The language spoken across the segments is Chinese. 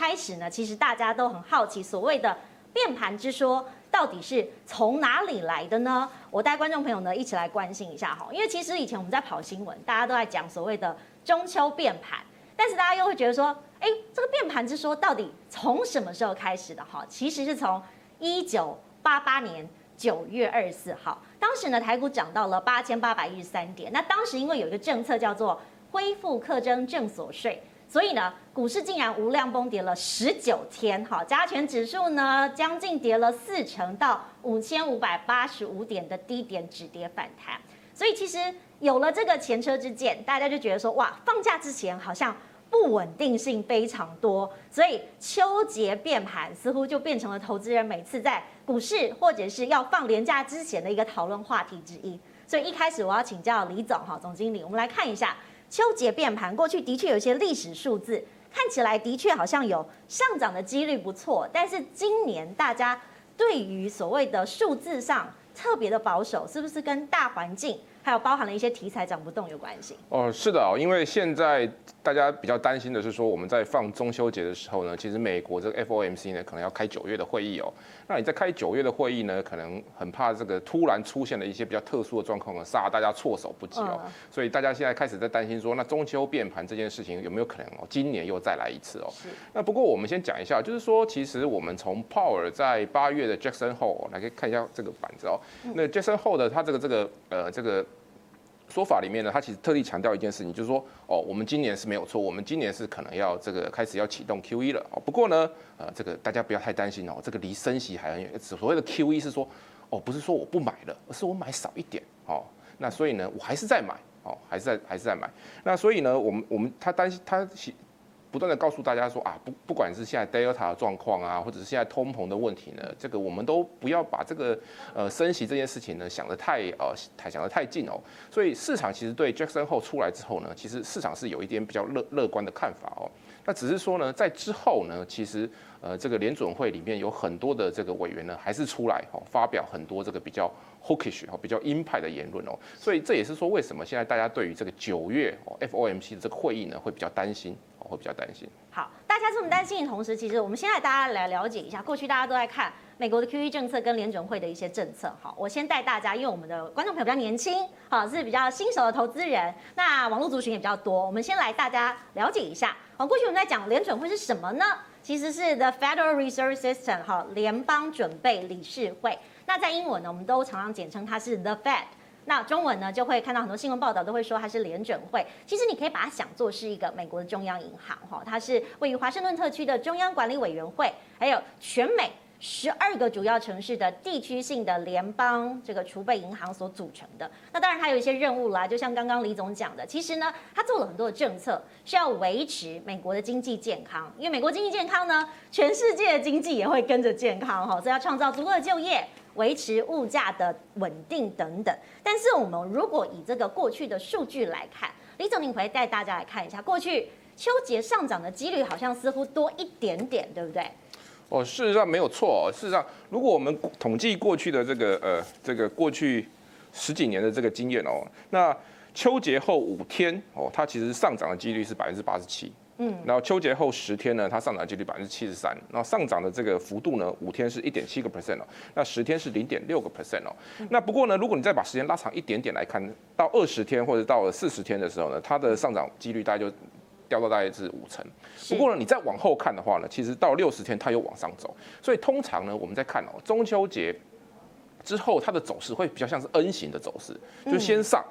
开始呢，其实大家都很好奇，所谓的变盘之说到底是从哪里来的呢？我带观众朋友呢一起来关心一下哈，因为其实以前我们在跑新闻，大家都在讲所谓的中秋变盘，但是大家又会觉得说，哎，这个变盘之说到底从什么时候开始的哈？其实是从一九八八年九月二十四号，当时呢台股涨到了八千八百一十三点，那当时因为有一个政策叫做恢复课征正所税。所以呢，股市竟然无量崩跌了十九天，哈，加权指数呢将近跌了四成，到五千五百八十五点的低点止跌反弹。所以其实有了这个前车之鉴，大家就觉得说，哇，放假之前好像不稳定性非常多，所以秋节变盘似乎就变成了投资人每次在股市或者是要放连假之前的一个讨论话题之一。所以一开始我要请教李总，哈，总经理，我们来看一下。秋节变盘，过去的确有些历史数字，看起来的确好像有上涨的几率不错，但是今年大家对于所谓的数字上特别的保守，是不是跟大环境？还有包含了一些题材涨不动有关系哦，是的哦，因为现在大家比较担心的是说，我们在放中秋节的时候呢，其实美国这个 FOMC 呢可能要开九月的会议哦。那你在开九月的会议呢，可能很怕这个突然出现了一些比较特殊的状况呢，杀大家措手不及哦。所以大家现在开始在担心说，那中秋变盘这件事情有没有可能哦，今年又再来一次哦？是。那不过我们先讲一下，就是说，其实我们从鲍尔在八月的 Jackson Hole 来看一下这个板子哦。那 Jackson Hole 的他这个这个呃这个。说法里面呢，他其实特地强调一件事情，就是说，哦，我们今年是没有错，我们今年是可能要这个开始要启动 QE 了。哦，不过呢，呃，这个大家不要太担心哦，这个离升息还很远。所谓的 QE 是说，哦，不是说我不买了，而是我买少一点。哦，那所以呢，我还是在买，哦，还是在还是在买。那所以呢，我们我们他担心他。不断的告诉大家说啊，不不管是现在 Delta 的状况啊，或者是现在通膨的问题呢，这个我们都不要把这个呃升息这件事情呢想得太呃太想得太近哦。所以市场其实对 Jackson Hole 出来之后呢，其实市场是有一点比较乐乐观的看法哦。那只是说呢，在之后呢，其实呃这个联准会里面有很多的这个委员呢，还是出来哦发表很多这个比较 hawkish 哦比较鹰派的言论哦。所以这也是说为什么现在大家对于这个九月哦 FOMC 的这个会议呢会比较担心哦。会比较担心。好，大家这么担心的同时，其实我们现在大家来了解一下，过去大家都在看美国的 QE 政策跟联准会的一些政策。好，我先带大家，因为我们的观众朋友比较年轻，好，是比较新手的投资人，那网络族群也比较多，我们先来大家了解一下。好，过去我们在讲联准会是什么呢？其实是 The Federal Reserve System，哈，联邦准备理事会。那在英文呢，我们都常常简称它是 The Fed。那中文呢，就会看到很多新闻报道都会说它是联准会。其实你可以把它想做是一个美国的中央银行，哈，它是位于华盛顿特区的中央管理委员会，还有全美十二个主要城市的地区性的联邦这个储备银行所组成的。那当然它有一些任务啦，就像刚刚李总讲的，其实呢，它做了很多的政策，是要维持美国的经济健康。因为美国经济健康呢，全世界的经济也会跟着健康，哈，所以要创造足够的就业。维持物价的稳定等等，但是我们如果以这个过去的数据来看，李总，你可以带大家来看一下，过去秋节上涨的几率好像似乎多一点点，对不对？哦，事实上没有错哦。事实上，如果我们统计过去的这个呃这个过去十几年的这个经验哦，那秋节后五天哦，它其实上涨的几率是百分之八十七。嗯，然后秋节后十天呢，它上涨几率百分之七十三，然后上涨的这个幅度呢，五天是一点七个 percent 哦，那十天是零点六个 percent 哦。那不过呢，如果你再把时间拉长一点点来看，到二十天或者到了四十天的时候呢，它的上涨几率大概就掉到大概是五成。不过呢，你再往后看的话呢，其实到六十天它又往上走。所以通常呢，我们在看哦，中秋节之后它的走势会比较像是 N 型的走势，就先上。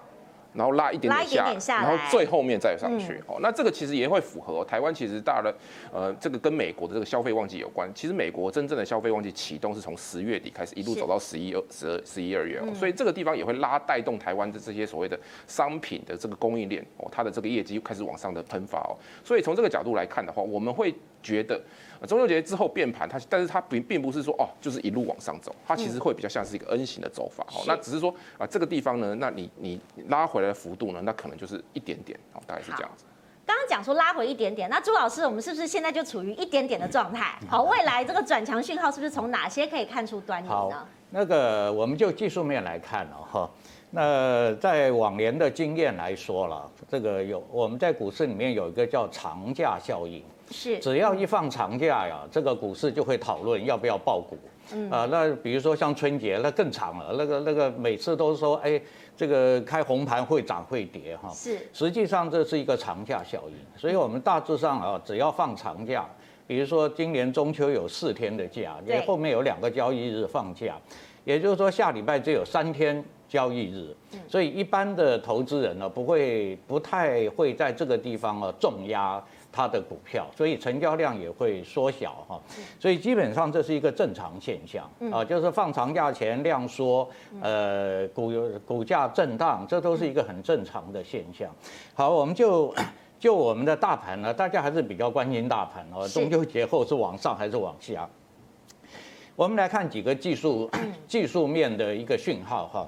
然后拉一点点下，点点下然后最后面再上去。哦、嗯，那这个其实也会符合、哦、台湾其实大的呃，这个跟美国的这个消费旺季有关。其实美国真正的消费旺季启动是从十月底开始，一路走到十一二、十二、十一二月哦。嗯、所以这个地方也会拉带动台湾的这些所谓的商品的这个供应链哦，它的这个业绩又开始往上的喷发哦。所以从这个角度来看的话，我们会觉得。中秋节之后变盘，它但是它并并不是说哦，就是一路往上走，它其实会比较像是一个 N 型的走法哦。那只是说啊，这个地方呢，那你你拉回来的幅度呢，那可能就是一点点哦，大概是这样子。刚刚讲说拉回一点点，那朱老师，我们是不是现在就处于一点点的状态？好，未来这个转强讯号是不是从哪些可以看出端倪呢？那个我们就技术面来看了哈。那在往年的经验来说了，这个有我们在股市里面有一个叫长假效应，是只要一放长假呀，这个股市就会讨论要不要爆股。嗯啊，那比如说像春节，那更长了，那个那个每次都说，哎，这个开红盘会涨会跌哈。是，实际上这是一个长假效应，所以我们大致上啊，只要放长假，比如说今年中秋有四天的假，对，后面有两个交易日放假，也就是说下礼拜只有三天。交易日，所以一般的投资人呢，不会不太会在这个地方啊重压他的股票，所以成交量也会缩小哈。所以基本上这是一个正常现象啊，就是放长假前量缩，呃股股价震荡，这都是一个很正常的现象。好，我们就 就我们的大盘呢，大家还是比较关心大盘哦。中秋节后是往上还是往下？我们来看几个技术技术面的一个讯号哈。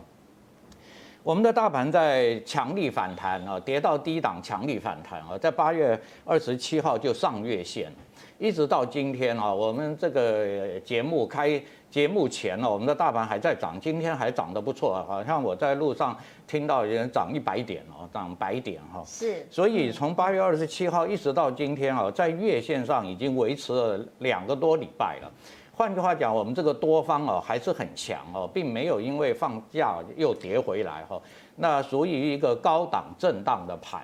我们的大盘在强力反弹啊，跌到低档强力反弹啊，在八月二十七号就上月线，一直到今天啊，我们这个节目开节目前呢，我们的大盘还在涨，今天还涨得不错啊，好像我在路上听到有人涨一百点哦，涨百点哈。是。所以从八月二十七号一直到今天啊，在月线上已经维持了两个多礼拜了。换句话讲，我们这个多方哦还是很强哦，并没有因为放假又跌回来哈。那属于一个高档震荡的盘。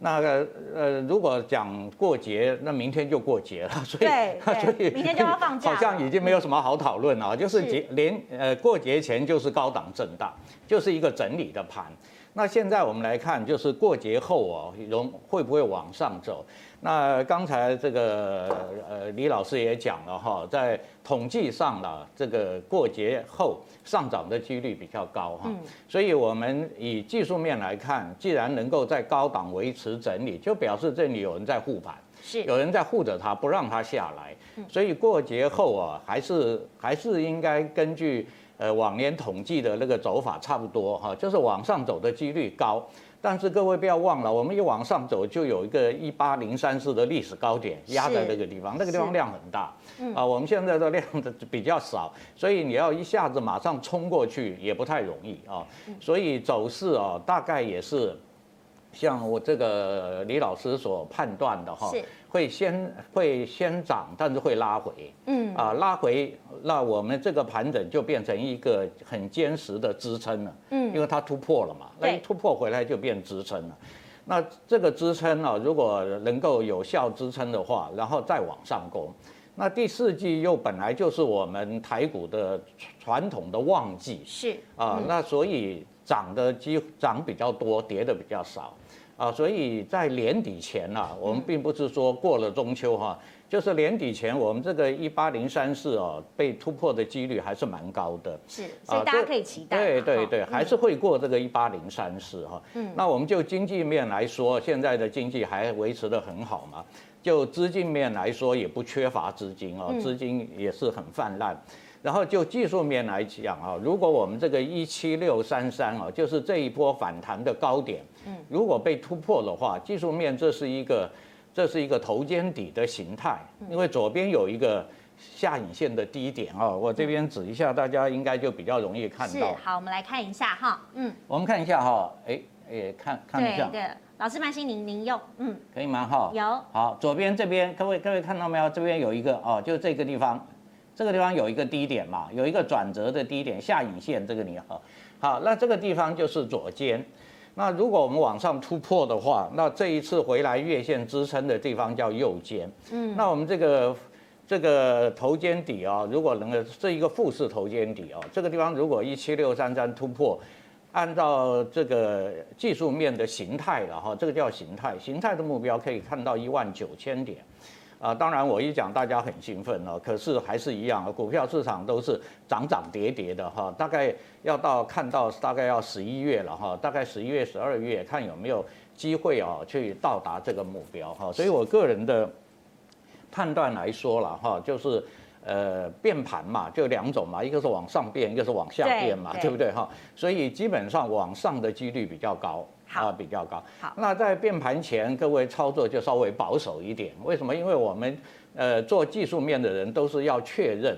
那个呃，如果讲过节，那明天就过节了，所以，所以明天就要放假，好像已经没有什么好讨论了，就是节连呃过节前就是高档震荡，就是一个整理的盘。那现在我们来看，就是过节后哦，容会不会往上走？那刚才这个呃李老师也讲了哈，在统计上了这个过节后上涨的几率比较高哈，所以我们以技术面来看，既然能够在高档维持整理，就表示这里有人在护盘，是有人在护着它，不让它下来，所以过节后啊，还是还是应该根据呃往年统计的那个走法差不多哈，就是往上走的几率高。但是各位不要忘了，我们一往上走就有一个一八零三四的历史高点压在那个地方，那个地方量很大，啊，我们现在的量的比较少，所以你要一下子马上冲过去也不太容易啊，所以走势啊大概也是。像我这个李老师所判断的哈，会先会先涨，但是会拉回，嗯。啊拉回，那我们这个盘整就变成一个很坚实的支撑了，嗯，因为它突破了嘛，那一突破回来就变支撑了，那这个支撑呢，如果能够有效支撑的话，然后再往上攻，那第四季又本来就是我们台股的传统的旺季，是。啊，那所以涨的机涨比较多，跌的比较少。啊，所以在年底前呢、啊，我们并不是说过了中秋哈、啊，就是年底前我们这个一八零三四哦被突破的几率还是蛮高的。是，所以大家可以期待。对对对，还是会过这个一八零三四哈。嗯。那我们就经济面来说，现在的经济还维持得很好嘛？就资金面来说，也不缺乏资金哦，资金也是很泛滥。然后就技术面来讲啊，如果我们这个一七六三三啊，就是这一波反弹的高点，嗯，如果被突破的话，技术面这是一个这是一个头肩底的形态，因为左边有一个下影线的低点啊，我这边指一下，大家应该就比较容易看到。好，我们来看一下哈，嗯，我们看一下哈，哎哎，看看一下，对对，老师蛮心您您用，嗯，可以吗？哈，有，好，左边这边各位各位看到没有？这边有一个哦，就这个地方。这个地方有一个低点嘛，有一个转折的低点，下影线这个你好，好，那这个地方就是左肩。那如果我们往上突破的话，那这一次回来月线支撑的地方叫右肩。嗯，那我们这个这个头肩底啊，如果能够这一个复式头肩底啊，这个地方如果一七六三三突破，按照这个技术面的形态了哈，这个叫形态，形态的目标可以看到一万九千点。啊，当然我一讲大家很兴奋了，可是还是一样，股票市场都是涨涨跌跌的哈，大概要到看到大概要十一月了哈，大概十一月、十二月看有没有机会啊去到达这个目标哈，所以我个人的判断来说了哈，就是呃变盘嘛，就两种嘛，一个是往上变，一个是往下变嘛，对，对不对哈？所以基本上往上的几率比较高。啊，比较高。好，那在变盘前，各位操作就稍微保守一点。为什么？因为我们呃做技术面的人都是要确认，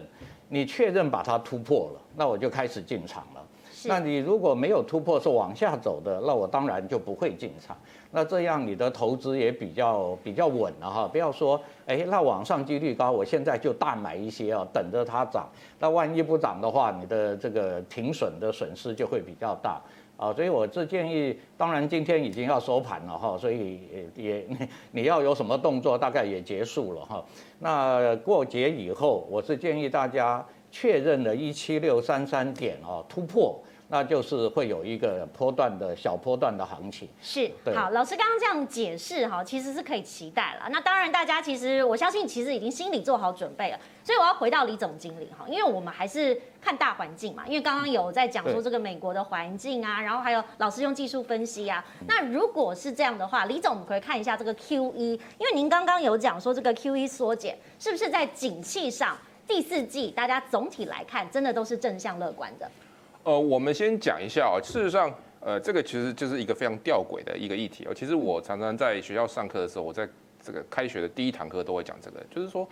你确认把它突破了，那我就开始进场了。那你如果没有突破是往下走的，那我当然就不会进场。那这样你的投资也比较比较稳了哈。不要说，哎，那往上几率高，我现在就大买一些啊，等着它涨。那万一不涨的话，你的这个停损的损失就会比较大啊。所以我是建议，当然今天已经要收盘了哈，所以也你要有什么动作，大概也结束了哈。那过节以后，我是建议大家确认了一七六三三点哦突破。那就是会有一个波段的小波段的行情。是，好，老师刚刚这样解释哈，其实是可以期待了。那当然，大家其实我相信，其实已经心里做好准备了。所以我要回到李总经理哈，因为我们还是看大环境嘛。因为刚刚有在讲说这个美国的环境啊，然后还有老师用技术分析啊。那如果是这样的话，李总我们可以看一下这个 QE，因为您刚刚有讲说这个 QE 缩减是不是在景气上第四季大家总体来看真的都是正向乐观的？呃，我们先讲一下啊，事实上，呃，这个其实就是一个非常吊诡的一个议题哦。其实我常常在学校上课的时候，我在这个开学的第一堂课都会讲这个，就是说，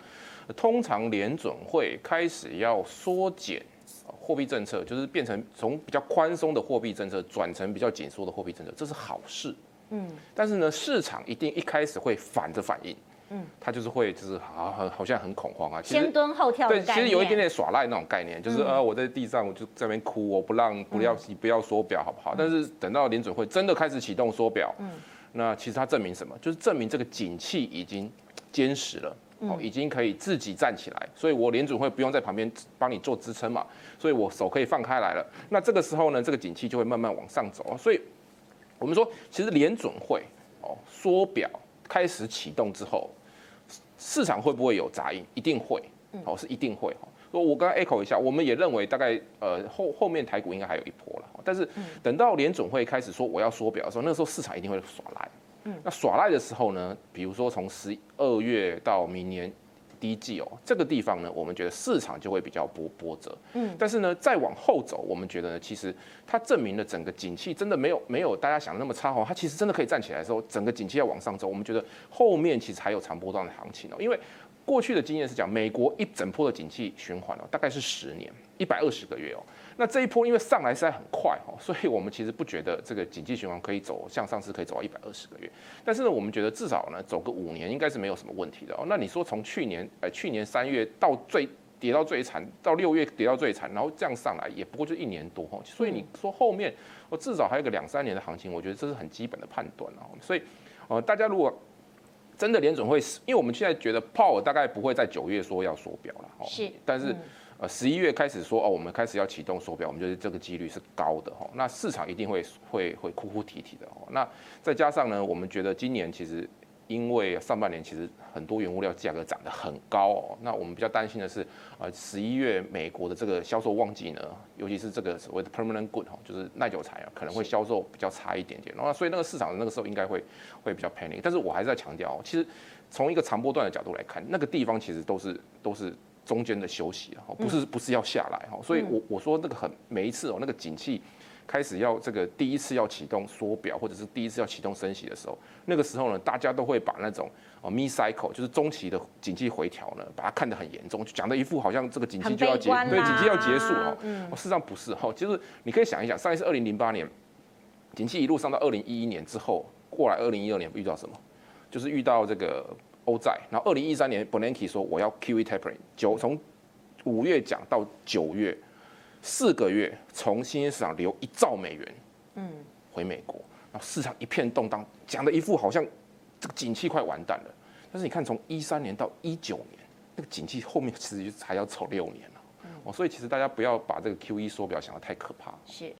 通常联准会开始要缩减货币政策，就是变成从比较宽松的货币政策转成比较紧缩的货币政策，这是好事。嗯，但是呢，市场一定一开始会反着反应。嗯，他就是会，就是好，好，好像很恐慌啊。先蹲后跳。对，其实有一点点耍赖那种概念，就是呃，我在地上，我就在那边哭，我不让，不要，你不要缩表，好不好？但是等到联准会真的开始启动缩表，嗯，那其实它证明什么？就是证明这个景气已经坚实了，哦，已经可以自己站起来，所以我联准会不用在旁边帮你做支撑嘛，所以我手可以放开来了。那这个时候呢，这个景气就会慢慢往上走啊。所以我们说，其实联准会哦缩表。开始启动之后，市场会不会有杂音？一定会，哦，是一定会哈。说我刚刚 echo 一下，我们也认为大概呃后后面台股应该还有一波了。但是等到联总会开始说我要缩表的时候，那个时候市场一定会耍赖。嗯，那耍赖的时候呢，比如说从十二月到明年。第一季哦，这个地方呢，我们觉得市场就会比较波波折。嗯，但是呢，再往后走，我们觉得呢，其实它证明了整个景气真的没有没有大家想的那么差哦。它其实真的可以站起来的时候，整个景气要往上走，我们觉得后面其实还有长波段的行情哦。因为过去的经验是讲，美国一整波的景气循环哦，大概是十年一百二十个月哦。那这一波因为上来实在很快哦，所以我们其实不觉得这个经济循环可以走向上次可以走到一百二十个月。但是呢，我们觉得至少呢走个五年应该是没有什么问题的哦。那你说从去年呃去年三月到最跌到最惨，到六月跌到最惨，然后这样上来也不过就一年多哦。所以你说后面我至少还有个两三年的行情，我觉得这是很基本的判断哦。所以呃大家如果真的联准会，因为我们现在觉得 Powell 大概不会在九月说要缩表了哦。是，但是。呃，十一月开始说哦，我们开始要启动缩表，我们觉得这个几率是高的哈。那市场一定会会会哭哭啼啼的哦。那再加上呢，我们觉得今年其实因为上半年其实很多原物料价格涨得很高哦。那我们比较担心的是，呃，十一月美国的这个销售旺季呢，尤其是这个所谓的 permanent good 哈，就是耐久材啊，可能会销售比较差一点点。然后所以那个市场那个时候应该会会比较 panic。但是我还是在强调，其实从一个长波段的角度来看，那个地方其实都是都是。中间的休息哈，不是不是要下来哈，所以我我说那个很每一次哦，那个景气开始要这个第一次要启动缩表，或者是第一次要启动升息的时候，那个时候呢，大家都会把那种哦 mid cycle 就是中期的景气回调呢，把它看得很严重，就讲的一副好像这个景气就要结，对，景气要结束哦，嗯，事实上不是哈，其实你可以想一想，上一次二零零八年景气一路上到二零一一年之后，过来二零一二年遇到什么？就是遇到这个。欧债，然后二零一三年，Bernanke 说我要 QE tapering，九从五月讲到九月，四个月从新兴市场流一兆美元，嗯，回美国，然后市场一片动荡，讲的一副好像这个景气快完蛋了。但是你看从一三年到一九年，那个景气后面其实还要走六年了，哦，所以其实大家不要把这个 QE 缩表想得太可怕。是。